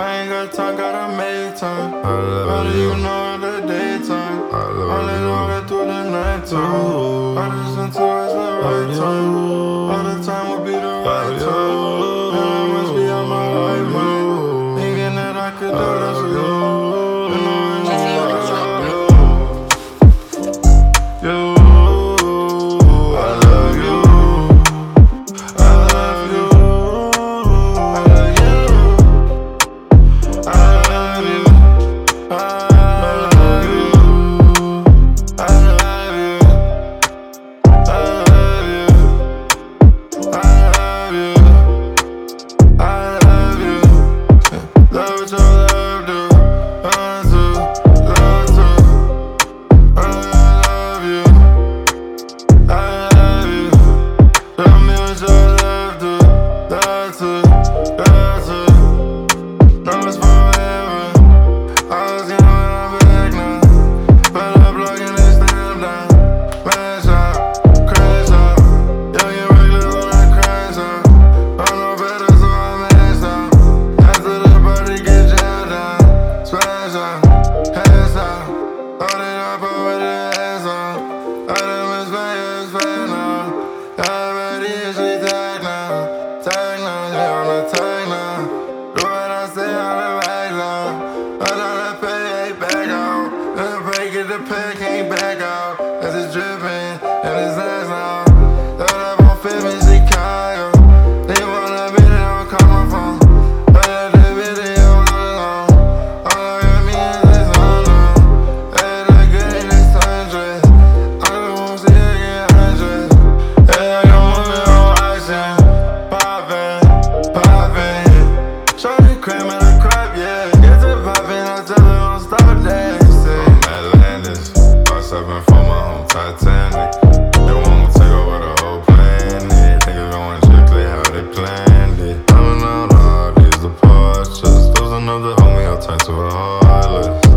I ain't got time, gotta make time. How do you know in the daytime? I lay longer through the night time. I just until it's the right time. All the time will be the right time. And I must be on my right mind. Thinking that I could do this. never told her dollar right long. A dollar pay ain't back on. Let break it, the pack ain't back out. as it's dripping and it's not. I'm just homie, I turn to a heartless.